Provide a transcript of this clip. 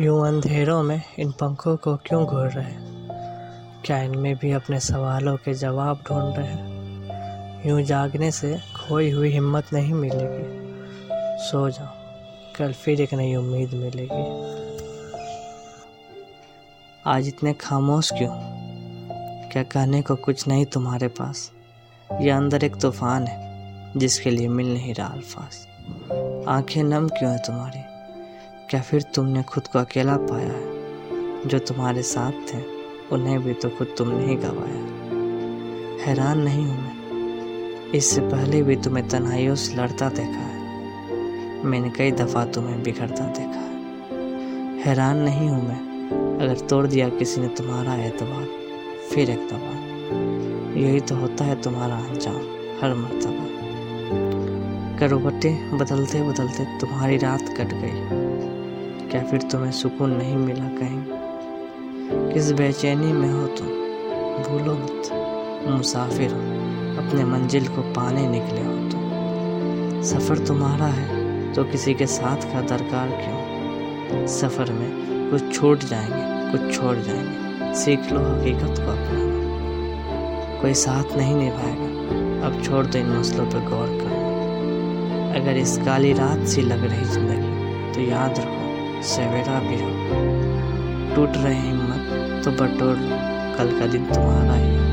यूँ अंधेरों में इन पंखों को क्यों घूर रहे क्या इनमें भी अपने सवालों के जवाब ढूंढ रहे हैं? यूँ जागने से खोई हुई हिम्मत नहीं मिलेगी। सो जाओ, कल फिर एक नई उम्मीद मिलेगी। आज इतने खामोश क्यों? क्या कहने को कुछ नहीं तुम्हारे पास? ये अंदर एक तूफ़ान है, जिसके लिए मिल नहीं रहा अल्फाज। आँखें नम क्यों है तुम्हारी? क्या फिर तुमने खुद को अकेला पाया है? जो तुम्हारे साथ थे, उन्हें भी तो खुद तुमने ही गवाया। हैरान नहीं हूँ मैं। इससे पहले भी तुम्हें तन्हाइयों से लड़ता देखा है। मैंने कई दफ़ा तुम्हें बिगड़ता देखा है। हैरान नहीं हूँ मैं। अगर तोड़ दिया किसी ने तुम्हारा एतबार, फिर एक दफ़ा यही तो होता है तुम्हारा अंजाम, हर मरतबा। करवटें बदलते बदलते तुम्हारी रात कट गई। क्या फिर तुम्हें सुकून नहीं मिला कहीं? किस बेचैनी में हो तुम? भूलो मत, मुसाफिर हो। अपने मंजिल को पाने निकले हो तुम। सफ़र तुम्हारा है तो किसी के साथ का दरकार क्यों? सफ़र में कुछ छूट जाएँगे, कुछ छोड़ जाएँगे। सीख लो हकीकत को अपनाना। कोई साथ नहीं निभाएगा। अब छोड़ दो इन मसलों पर गौर करना। अगर इस काली रात सी लग रही ज़िंदगी तो याद रखो सवेरा भी हो टूट रहे हिम्मत तो बटोर कल का दिन तुम्हारा हो।